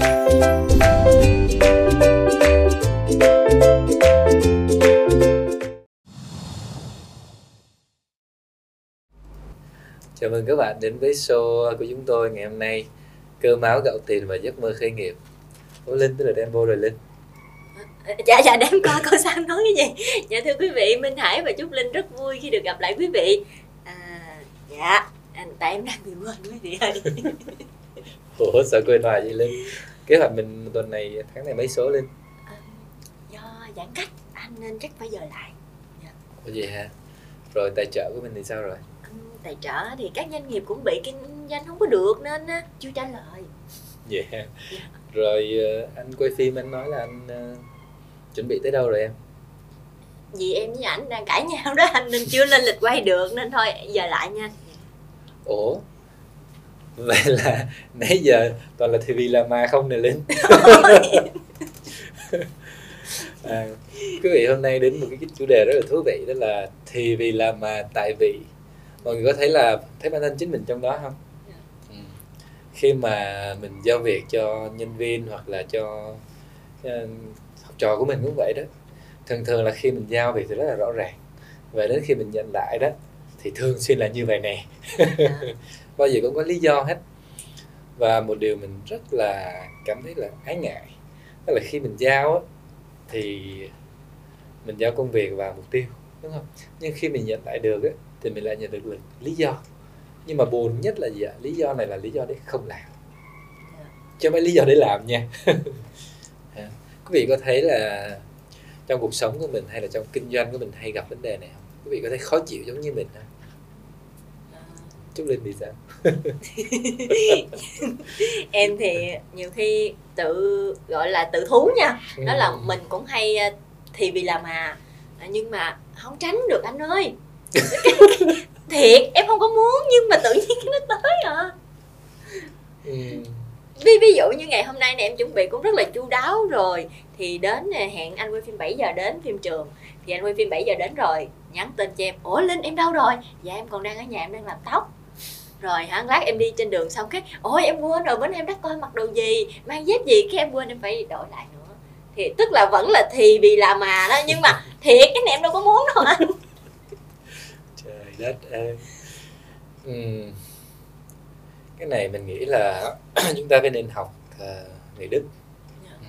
Chào mừng các bạn đến với show của chúng tôi ngày hôm nay. Cơ máu gạo tiền và giấc mơ khởi nghiệp. Ủa Linh, tức là đem vô rồi Linh. Dạ dạ đem coi cô sao nói cái gì? Dạ thưa quý vị minh hải và trúc linh rất vui khi được gặp lại quý vị. À, dạ anh tại em đang bị quên quý vị ơi. Ủa sao quên hoài vậy Linh? Kế hoạch mình tuần này tháng này mấy số Linh? À, do giãn cách anh nên chắc phải giờ lại. Dạ. Ủa gì hả? Rồi tài trợ của mình thì sao rồi? Tài trợ thì các doanh nghiệp cũng bị kinh doanh không có được nên chưa trả lời. Yeah. yeah. rồi ờ, anh quay phim anh nói là anh uh, chuẩn bị tới đâu rồi em? Vì em với ảnh đang cãi nhau đó anh nên chưa lên lịch quay được nên thôi giờ lại nha. Ủa vậy là nãy giờ toàn là TV là ma không nè linh à, quý vị hôm nay đến một cái chủ đề rất là thú vị đó là thì vì là mà tại vì mọi người có thấy là thấy bản thân chính mình trong đó không. Dạ. ừ. khi mà mình giao việc cho nhân viên hoặc là cho uh, học trò của mình cũng vậy đó thường thường là khi mình giao việc thì rất là rõ ràng và đến khi mình nhận lại đó thì thường xuyên là như vậy nè. Dạ. Bao giờ cũng có lý do hết. Và một điều mình rất là cảm thấy là ái ngại đó là khi mình giao á, thì mình giao công việc và mục tiêu đúng không? Nhưng khi mình nhận lại được á, thì mình lại nhận được là lý do. Nhưng mà buồn nhất là gì ạ? Lý do này là lý do để không làm. Dạ. chứ phải lý do để làm nha. Quý vị có thấy là trong cuộc sống của mình hay là trong kinh doanh của mình hay gặp vấn đề này không? Quý vị có thấy khó chịu giống như mình không? à. Chúc linh thì sao em thì nhiều khi tự gọi là tự thú nha. Đó là ừ. mình cũng hay ờ, thì vì làm mà. Nhưng mà không tránh được anh ơi. Thiệt em không có muốn nhưng mà tự nhiên nó tới à. Ừ. ví, ví dụ như ngày hôm nay này em chuẩn bị cũng rất là chu đáo rồi. Thì đến hẹn anh quay phim 7 giờ đến phim trường. Thì anh quay phim 7 giờ đến rồi nhắn tin cho em ủa linh em đâu rồi? Dạ em còn đang ở nhà em đang làm tóc rồi hả? Lát em đi trên đường xong cái ôi em quên rồi bữa nay em đã coi mặc đồ gì? Mang dép gì? Cái em quên em phải đổi lại nữa. Thì tức là vẫn là thì vì là mà đó nhưng mà thiệt cái này em đâu có muốn đâu anh đất ơi. Uhm. cái này mình nghĩ là chúng ta phải nên học uh, người đức. Yeah. Dạ.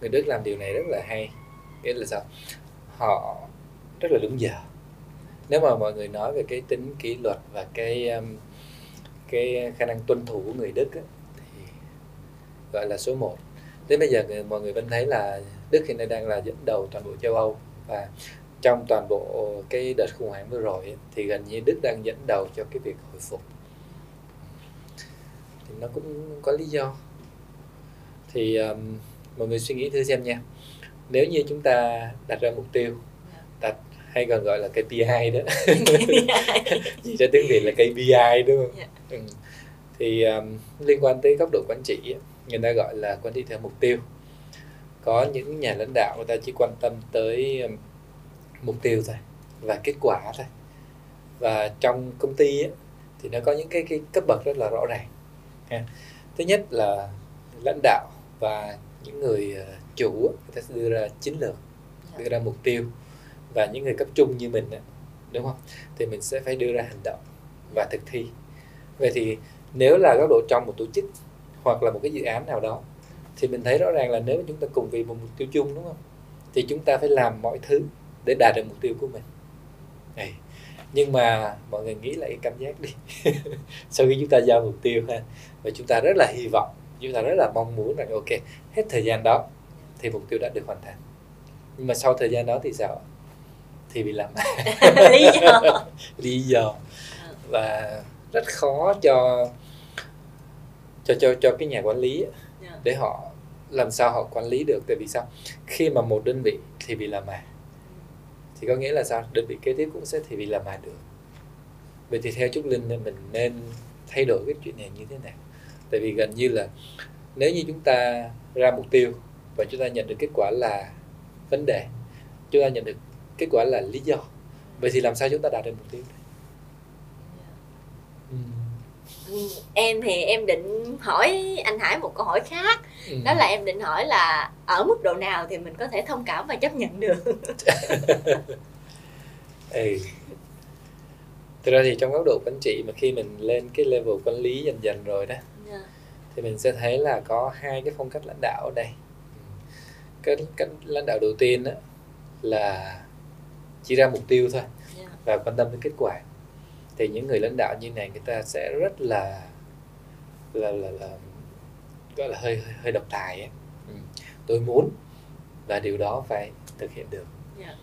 người đức làm điều này rất là hay. Nghĩa là sao? Họ rất là đúng giờ nếu mà mọi người nói về cái tính kỷ luật và cái um, cái khả năng tuân thủ của người đức ấy, thì gọi là số 1 đến bây giờ người, mọi người vẫn thấy là Đức hiện nay đang là dẫn đầu toàn bộ châu Âu. Và trong toàn bộ cái đợt khủng hoảng vừa rồi thì gần như Đức đang dẫn đầu cho cái việc hồi phục. Thì nó cũng có lý do. Thì um, mọi người suy nghĩ thử xem nha. Nếu như chúng ta đặt ra mục tiêu hay còn gọi là KPI đó chỉ cho tiếng Việt là KPI đúng không yeah. Dạ. ừ. thì um, liên quan tới góc độ quản trị người ta gọi là quản trị theo mục tiêu có những nhà lãnh đạo người ta chỉ quan tâm tới um, mục tiêu thôi và kết quả thôi và trong công ty ấy, thì nó có những cái, cái cấp bậc rất là rõ ràng thứ nhất là lãnh đạo và những người ờ, chủ người ta sẽ đưa ra chiến lược dạ. đưa ra mục tiêu và những người cấp trung như mình đúng không? Thì mình sẽ phải đưa ra hành động và thực thi. Vậy thì nếu là góc độ trong một tổ chức hoặc là một cái dự án nào đó, thì mình thấy rõ ràng là nếu chúng ta cùng vì một mục tiêu chung, đúng không? Thì chúng ta phải làm mọi thứ để đạt được mục tiêu của mình. Này, nhưng mà mọi người nghĩ lại cái cảm giác đi. Sau khi chúng ta giao mục tiêu ha, và chúng ta rất là hy vọng, chúng ta rất là mong muốn rằng, ok, hết thời gian đó thì mục tiêu đã được hoàn thành. Nhưng mà sau thời gian đó thì sao thì bị làm lý do. Lý do. Và rất khó cho cho cho cho cái nhà quản lý dạ. để họ làm sao họ quản lý được. Tại vì sao? Khi mà một đơn vị thì bị làm mà thì có nghĩa là sao? Đơn vị kế tiếp cũng sẽ thì vì làm mà được. Vậy thì theo trúc linh mình nên thay đổi cái chuyện này như thế nào? Tại vì gần như là nếu như chúng ta ra mục tiêu và chúng ta nhận được kết quả là vấn đề chúng ta nhận được kết quả là lý do vậy thì làm sao chúng ta đạt được mục tiêu này? em thì em định hỏi anh Hải một câu hỏi khác ừ. đó là em định hỏi là ở mức độ nào thì mình có thể thông cảm và chấp nhận được ừ. thực ra thì trong góc độ quản trị mà khi mình lên cái level quản lý dần dần rồi đó yeah. Dạ. thì mình sẽ thấy là có hai cái phong cách lãnh đạo ở đây cái cách lãnh đạo đầu tiên đó là chỉ ra mục tiêu thôi yeah. Dạ. và quan tâm đến kết quả thì những người lãnh đạo như này người ta sẽ rất là là là, là gọi là hơi hơi, hơi độc tài ấy. Ừ. tôi muốn và điều đó phải thực hiện được yeah. Dạ.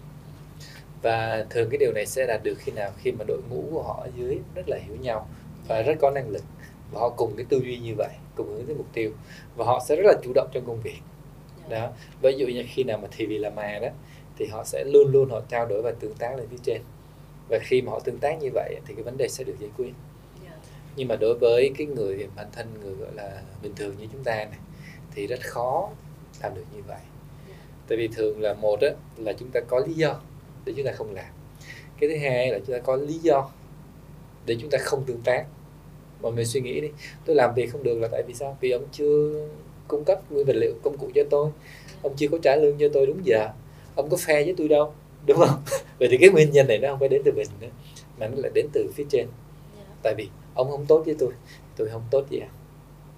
và thường cái điều này sẽ đạt được khi nào khi mà đội ngũ của họ ở dưới rất là hiểu nhau và rất có năng lực và họ cùng cái tư duy như vậy cùng hướng tới mục tiêu và họ sẽ rất là chủ động trong công việc yeah. Dạ. đó ví dụ như khi nào mà thì vì là mà đó thì họ sẽ luôn luôn họ trao đổi và tương tác lên phía trên. Và khi mà họ tương tác như vậy thì cái vấn đề sẽ được giải quyết. Yeah. nhưng mà đối với cái người bản thân người gọi là bình thường như chúng ta này thì rất khó làm được như vậy. Yeah. tại vì thường là một á, là chúng ta có lý do để chúng ta không làm. Cái thứ hai là chúng ta có lý do để chúng ta không tương tác. Mọi người suy nghĩ đi tôi làm việc không được là tại vì sao? Vì ông chưa cung cấp nguyên vật liệu công cụ cho tôi. Ông chưa có trả lương cho tôi đúng giờ ông có phe với tôi đâu đúng không vậy thì cái nguyên nhân này nó không phải đến từ mình nữa mà nó lại đến từ phía trên yeah. Dạ. tại vì ông không tốt với tôi tôi không tốt với ông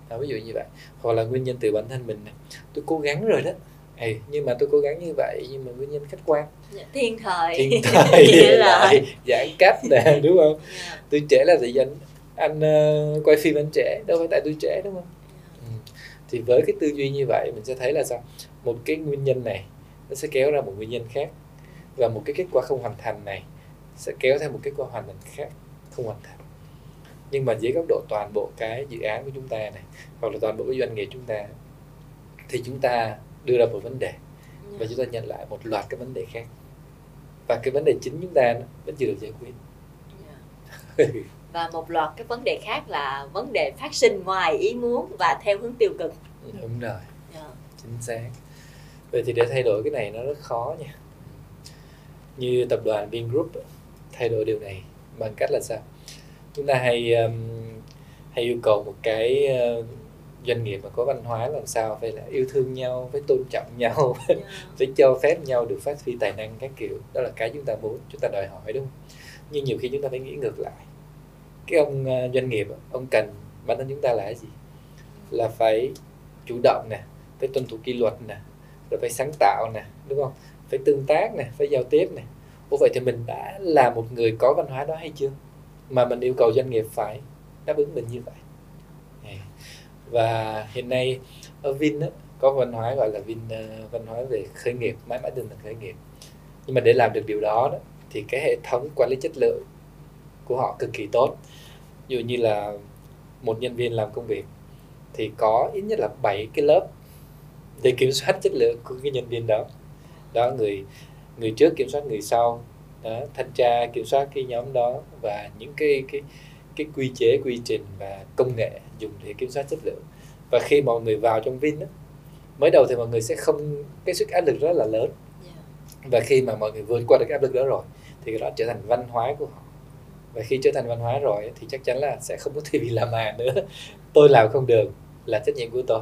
đó, ví dụ như vậy hoặc là nguyên nhân từ bản thân mình này tôi cố gắng rồi đó Ê, nhưng mà tôi cố gắng như vậy nhưng mà nguyên nhân khách quan dạ, thiên thời thiên thời lại giãn cách nè đúng không yeah. Dạ. tôi trễ là tại vì anh anh uh, quay phim anh trễ đâu phải tại tôi trễ đúng không yeah. ừ. thì với cái tư duy như vậy mình sẽ thấy là sao một cái nguyên nhân này nó sẽ kéo ra một nguyên nhân khác và một cái kết quả không hoàn thành này sẽ kéo theo một kết quả hoàn thành khác không hoàn thành nhưng mà dưới góc độ toàn bộ cái dự án của chúng ta này hoặc là toàn bộ cái doanh nghiệp chúng ta thì chúng ta đưa ra một vấn đề và dạ. chúng ta nhận lại một loạt cái vấn đề khác và cái vấn đề chính chúng ta nó vẫn chưa được giải quyết. Dạ. và một loạt cái vấn đề khác là vấn đề phát sinh ngoài ý muốn và theo hướng tiêu cực đúng rồi yeah. Dạ. chính xác vậy thì để thay đổi cái này nó rất khó nha. Như tập đoàn Vingroup thay đổi điều này bằng cách là sao? Chúng ta hay um, hay yêu cầu một cái uh, doanh nghiệp mà có văn hóa làm sao phải là yêu thương nhau phải tôn trọng nhau yeah. Dạ. phải cho phép nhau được phát huy tài năng các kiểu. Đó là cái chúng ta muốn chúng ta đòi hỏi đúng không? Nhưng nhiều khi chúng ta phải nghĩ ngược lại. Cái ông uh, doanh nghiệp ông cần bản thân chúng ta là cái gì? Là phải chủ động nè phải tuân thủ kỷ luật nè rồi phải sáng tạo nè đúng không? Phải tương tác nè phải giao tiếp nè. Ủa vậy thì mình đã là một người có văn hóa đó hay chưa? Mà mình yêu cầu doanh nghiệp phải đáp ứng mình như vậy. À, và hiện nay ở Vin đó, có văn hóa gọi là Vin uh, văn hóa về khởi nghiệp mãi mãi đừng là khởi nghiệp. Nhưng mà để làm được điều đó, đó thì cái hệ thống quản lý chất lượng của họ cực kỳ tốt. Ví dụ như là một nhân viên làm công việc thì có ít nhất là 7 cái lớp để kiểm soát chất lượng của cái nhân viên đó. Đó người người trước kiểm soát người sau. Đó, thanh tra kiểm soát cái nhóm đó và những cái cái cái quy chế quy trình và công nghệ dùng để kiểm soát chất lượng. Và khi mọi người vào trong Vin đó, mới đầu thì mọi người sẽ không cái sức áp lực rất là lớn. Dạ. và khi mà mọi người vượt qua được cái áp lực đó rồi thì cái đó trở thành văn hóa của họ. Và khi trở thành văn hóa rồi thì chắc chắn là sẽ không có TV làm mà nữa. Tôi làm không được là trách nhiệm của tôi.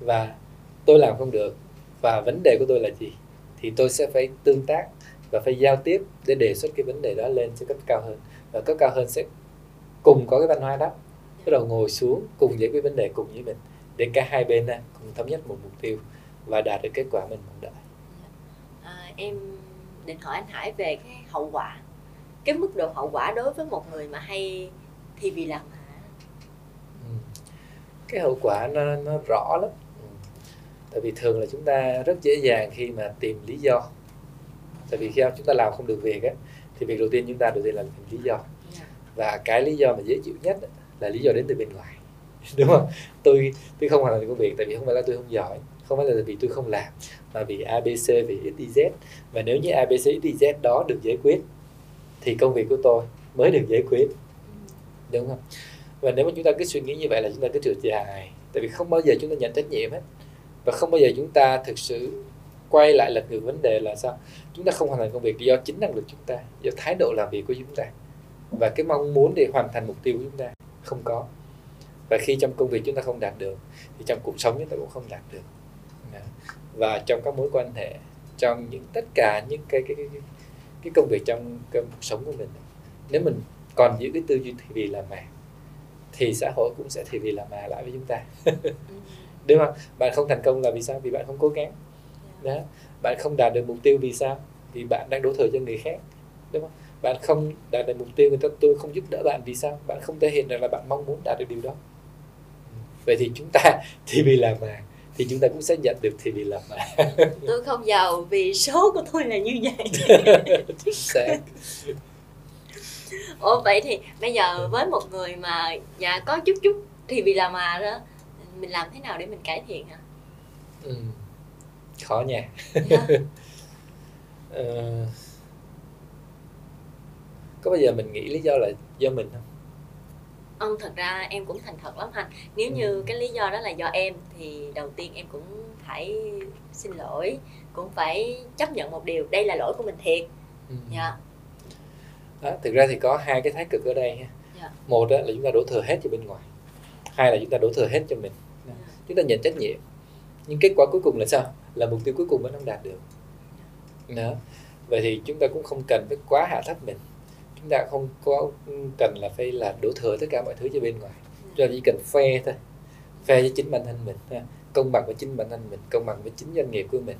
Và tôi làm không được. Và vấn đề của tôi là gì? Thì tôi sẽ phải tương tác và phải giao tiếp để đề xuất cái vấn đề đó lên cho cấp cao hơn. Và cấp cao hơn sẽ cùng có cái văn hóa đó. Bắt đầu ngồi xuống cùng giải quyết vấn đề cùng với mình để cả hai bên cùng thống nhất một mục tiêu và đạt được kết quả mình mong đợi. À, em định hỏi anh Hải về cái hậu quả cái mức độ hậu quả đối với một người mà hay thì vì làm hả? Ừ. cái hậu quả nó nó rõ lắm tại vì thường là chúng ta rất dễ dàng khi mà tìm lý do. Tại vì khi chúng ta làm không được việc á, thì việc đầu tiên chúng ta đầu tiên là tìm lý do. Và cái lý do mà dễ chịu nhất là lý do đến từ bên ngoài. Đúng không? Tôi tôi không hoàn thành công việc tại vì không phải là tôi không giỏi, không phải là vì tôi không làm, mà vì abc vì xyz và nếu như abc xyz đó được giải quyết, thì công việc của tôi mới được giải quyết. Đúng không? Và nếu mà chúng ta cứ suy nghĩ như vậy là chúng ta cứ trượt dài. Tại vì không bao giờ chúng ta nhận trách nhiệm hết và không bao giờ chúng ta thực sự quay lại lật ngược vấn đề là sao? Chúng ta không hoàn thành công việc do chính năng lực chúng ta do thái độ làm việc của chúng ta. Và cái mong muốn để hoàn thành mục tiêu của chúng ta không có. Và khi trong công việc chúng ta không đạt được thì trong cuộc sống chúng ta cũng không đạt được. Và trong các mối quan hệ trong những tất cả những cái cái cái, cái công việc trong, trong cuộc sống của mình nếu mình còn giữ cái tư duy thì vì là mà thì xã hội cũng sẽ thì vì là mà lại với chúng ta. Ừ. đúng không? Bạn không thành công là vì sao? Vì bạn không cố gắng. Đó. Bạn không đạt được mục tiêu vì sao? Vì bạn đang đổ thừa cho người khác. Đúng không? Bạn không đạt được mục tiêu người ta tôi không giúp đỡ bạn vì sao? Bạn không thể hiện rằng là bạn mong muốn đạt được điều đó. Vậy thì chúng ta thì vì làm mà thì chúng ta cũng sẽ nhận được thì vì làm mà. Tôi không giàu vì số của tôi là như vậy. Chính xác ủa vậy thì bây giờ với một người mà dạ có chút chút thì vì làm mà đó mình làm thế nào để mình cải thiện hả ừ. khó nha dạ. ờ, có bao giờ mình nghĩ lý do là do mình không ông thật ra em cũng thành thật lắm anh nếu như ừ. cái lý do đó là do em thì đầu tiên em cũng phải xin lỗi cũng phải chấp nhận một điều đây là lỗi của mình thiệt ừ. dạ đó, thực ra thì có hai cái thái cực ở đây ha dạ. một đó là chúng ta đổ thừa hết cho bên ngoài hai là chúng ta đổ thừa hết cho mình. Chúng ta nhận trách nhiệm. Nhưng kết quả cuối cùng là sao? Là mục tiêu cuối cùng vẫn không đạt được. Đó. vậy thì chúng ta cũng không cần phải quá hạ thấp mình. Chúng ta không có cần là phải là đổ thừa tất cả mọi thứ cho bên ngoài. Chúng ta chỉ cần phe thôi. Phe với chính bản thân mình công bằng với chính bản thân mình công bằng với chính doanh nghiệp của mình.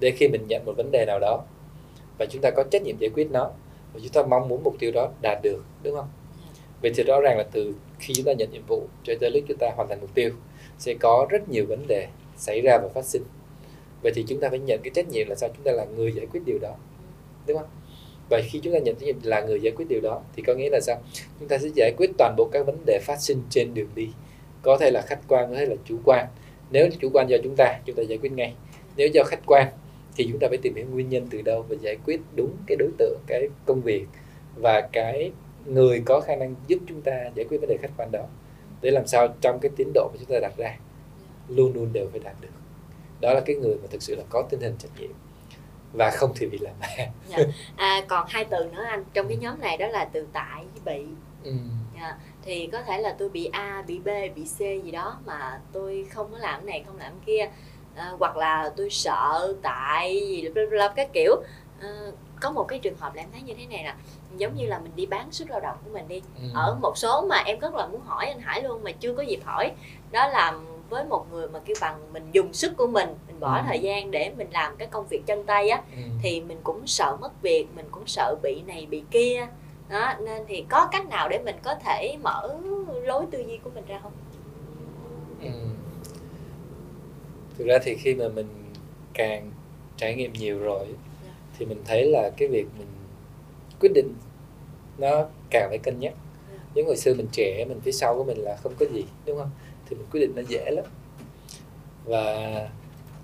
Để khi mình nhận một vấn đề nào đó và chúng ta có trách nhiệm giải quyết nó và chúng ta mong muốn mục tiêu đó đạt được đúng không? Vậy thì rõ ràng là từ khi chúng ta nhận nhiệm vụ cho tới lúc chúng ta hoàn thành mục tiêu sẽ có rất nhiều vấn đề xảy ra và phát sinh. Vậy thì chúng ta phải nhận cái trách nhiệm là sao? Chúng ta là người giải quyết điều đó, đúng không? Và khi chúng ta nhận trách nhiệm là người giải quyết điều đó, thì có nghĩa là sao? Chúng ta sẽ giải quyết toàn bộ các vấn đề phát sinh trên đường đi, có thể là khách quan có thể là chủ quan. Nếu chủ quan do chúng ta chúng ta giải quyết ngay. Nếu do khách quan, thì chúng ta phải tìm hiểu nguyên nhân từ đâu và giải quyết đúng cái đối tượng, cái công việc và cái người có khả năng giúp chúng ta giải quyết vấn đề khách quan đó để làm sao trong cái tiến độ mà chúng ta đặt ra luôn luôn đều phải đạt được đó là cái người mà thực sự là có tinh thần trách nhiệm và không thì bị làm dạ. à, còn hai từ nữa anh trong cái nhóm này đó là từ tại với bị ừ. dạ. thì có thể là tôi bị a bị b bị c gì đó mà tôi không có làm cái này không làm cái kia à, hoặc là tôi sợ tại gì bla bla các kiểu à, có một cái trường hợp là em thấy như thế này nè giống như là mình đi bán sức lao động của mình đi ừ. ở một số mà em rất là muốn hỏi anh Hải luôn mà chưa có dịp hỏi đó là với một người mà kêu bằng mình dùng sức của mình mình bỏ ừ. thời gian để mình làm cái công việc chân tay á ừ. thì mình cũng sợ mất việc mình cũng sợ bị này bị kia đó nên thì có cách nào để mình có thể mở lối tư duy của mình ra không ừ. thực ra thì khi mà mình càng trải nghiệm nhiều rồi. Thì mình thấy là cái việc mình quyết định nó càng phải cân nhắc. Dạ. giống hồi xưa mình trẻ mình phía sau của mình là không có gì đúng không thì mình quyết định nó dễ lắm và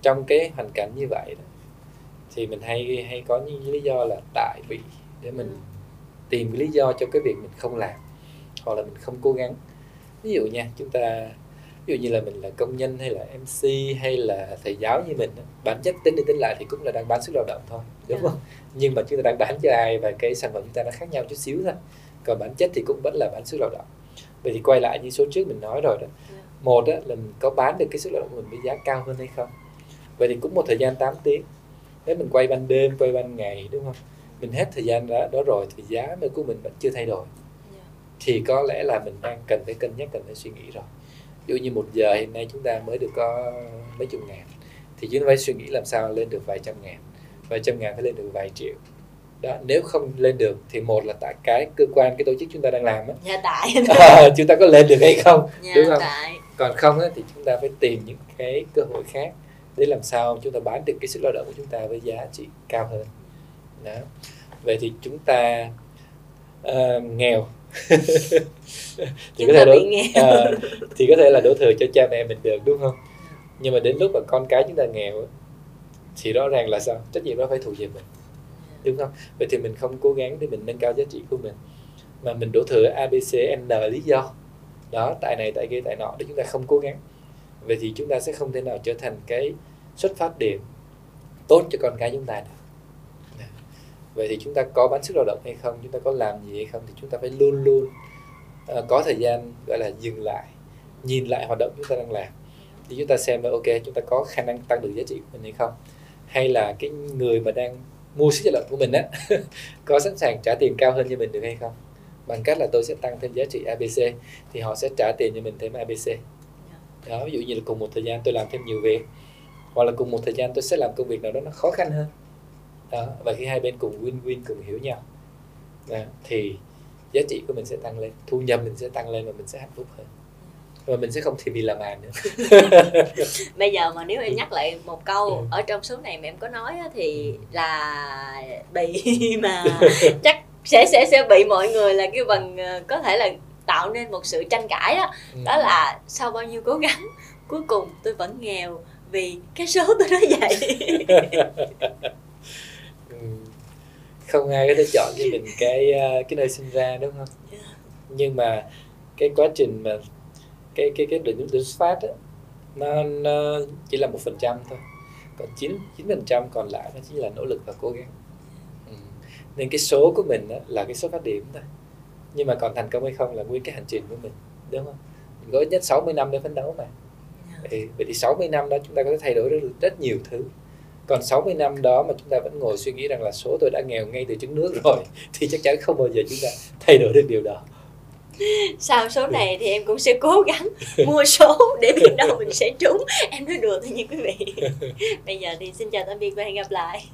trong cái hoàn cảnh như vậy đó, thì mình hay hay có những lý do là tại bị để mình ừ. tìm lý do cho cái việc mình không làm hoặc là mình không cố gắng ví dụ nha chúng ta ví dụ như là mình là công nhân hay là mc hay là thầy giáo như mình bản chất tính đi tính lại thì cũng là đang bán sức lao động thôi đúng yeah. Dạ. không? Nhưng mà chúng ta đang bán cho ai và cái sản phẩm chúng ta nó khác nhau chút xíu thôi. Còn bản chất thì cũng vẫn là bán sức lao động. Vậy thì quay lại như số trước mình nói rồi đó. Yeah dạ. Một á, là mình có bán được cái sức lao động của mình với giá cao hơn hay không? Vậy thì cũng một thời gian 8 tiếng. Nếu mình quay ban đêm quay ban ngày đúng không? Mình hết thời gian đó, đó rồi thì giá của mình vẫn chưa thay đổi. Yeah. thì có lẽ là mình đang cần phải cân nhắc cần phải suy nghĩ rồi ví dụ như một giờ hiện nay chúng ta mới được có mấy chục ngàn thì chúng ta phải suy nghĩ làm sao lên được vài trăm ngàn. Vài trăm ngàn phải lên được vài triệu. Đó nếu không lên được thì một là tại cái cơ quan cái tổ chức chúng ta đang làm á. Dạ tại. À, chúng ta có lên được hay không dạ, đúng không? tại. Còn không á, thì chúng ta phải tìm những cái cơ hội khác để làm sao chúng ta bán được cái sức lao động của chúng ta với giá trị cao hơn. Đó. Vậy thì chúng ta uh, nghèo thì có thể đổ, uh, thì có thể là đổ thừa cho cha mẹ mình được đúng không? Nhưng mà đến lúc mà con cái chúng ta nghèo thì rõ ràng là sao? Trách nhiệm đó phải thuộc về mình đúng không? Vậy thì mình không cố gắng để mình nâng cao giá trị của mình mà mình đổ thừa abc n lý do. Đó tại này tại kia tại nọ để chúng ta không cố gắng. Vậy thì chúng ta sẽ không thể nào trở thành cái xuất phát điểm tốt cho con cái chúng ta được vậy thì chúng ta có bán sức lao động hay không? Chúng ta có làm gì hay không? Thì chúng ta phải luôn luôn uh, có thời gian gọi là dừng lại nhìn lại hoạt động chúng ta đang làm. Thì chúng ta xem là ok chúng ta có khả năng tăng được giá trị của mình hay không? Hay là cái người mà đang mua sức lao động của mình á có sẵn sàng trả tiền cao hơn cho mình được hay không? Bằng cách là tôi sẽ tăng thêm giá trị ABC thì họ sẽ trả tiền cho mình thêm ABC đó ví dụ như là cùng một thời gian tôi làm thêm nhiều việc hoặc là cùng một thời gian tôi sẽ làm công việc nào đó nó khó khăn hơn đó và khi hai bên cùng win-win cùng hiểu nhau đó, thì giá trị của mình sẽ tăng lên thu nhập mình sẽ tăng lên và mình sẽ hạnh phúc hơn và mình sẽ không thì bị làm màn nữa bây giờ mà nếu em nhắc lại một câu ừ. ở trong số này mà em có nói thì ừ. là bị mà chắc sẽ sẽ sẽ bị mọi người là kêu bằng ờ, có thể là tạo nên một sự tranh cãi đó ừ. đó là sau bao nhiêu cố gắng cuối cùng tôi vẫn nghèo vì cái số tôi nói vậy. không ai có thể chọn cho mình cái ờ, cái nơi sinh ra đúng không? Dạ. nhưng mà cái quá trình mà cái cái cái đỉnh đỉnh phát đó, nó, nó chỉ là một phần trăm thôi. Còn chín chín phần trăm còn lại nó chỉ là nỗ lực và cố gắng. Ừ. nên cái số của mình đó là cái số phát điểm thôi. Nhưng mà còn thành công hay không là nguyên cái hành trình của mình đúng không? Mình có ít nhất 60 năm để phấn đấu mà. Thì, vậy thì 60 năm đó chúng ta có thể thay đổi được rất nhiều thứ còn 60 năm đó mà chúng ta vẫn ngồi suy nghĩ rằng là số tôi đã nghèo ngay từ trứng nước rồi thì chắc chắn không bao giờ chúng ta thay đổi được điều đó. Sau số này thì em cũng sẽ cố gắng mua số để biết đâu mình sẽ trúng. Em nói đùa thôi nha quý vị. Bây giờ thì xin chào tạm biệt và hẹn gặp lại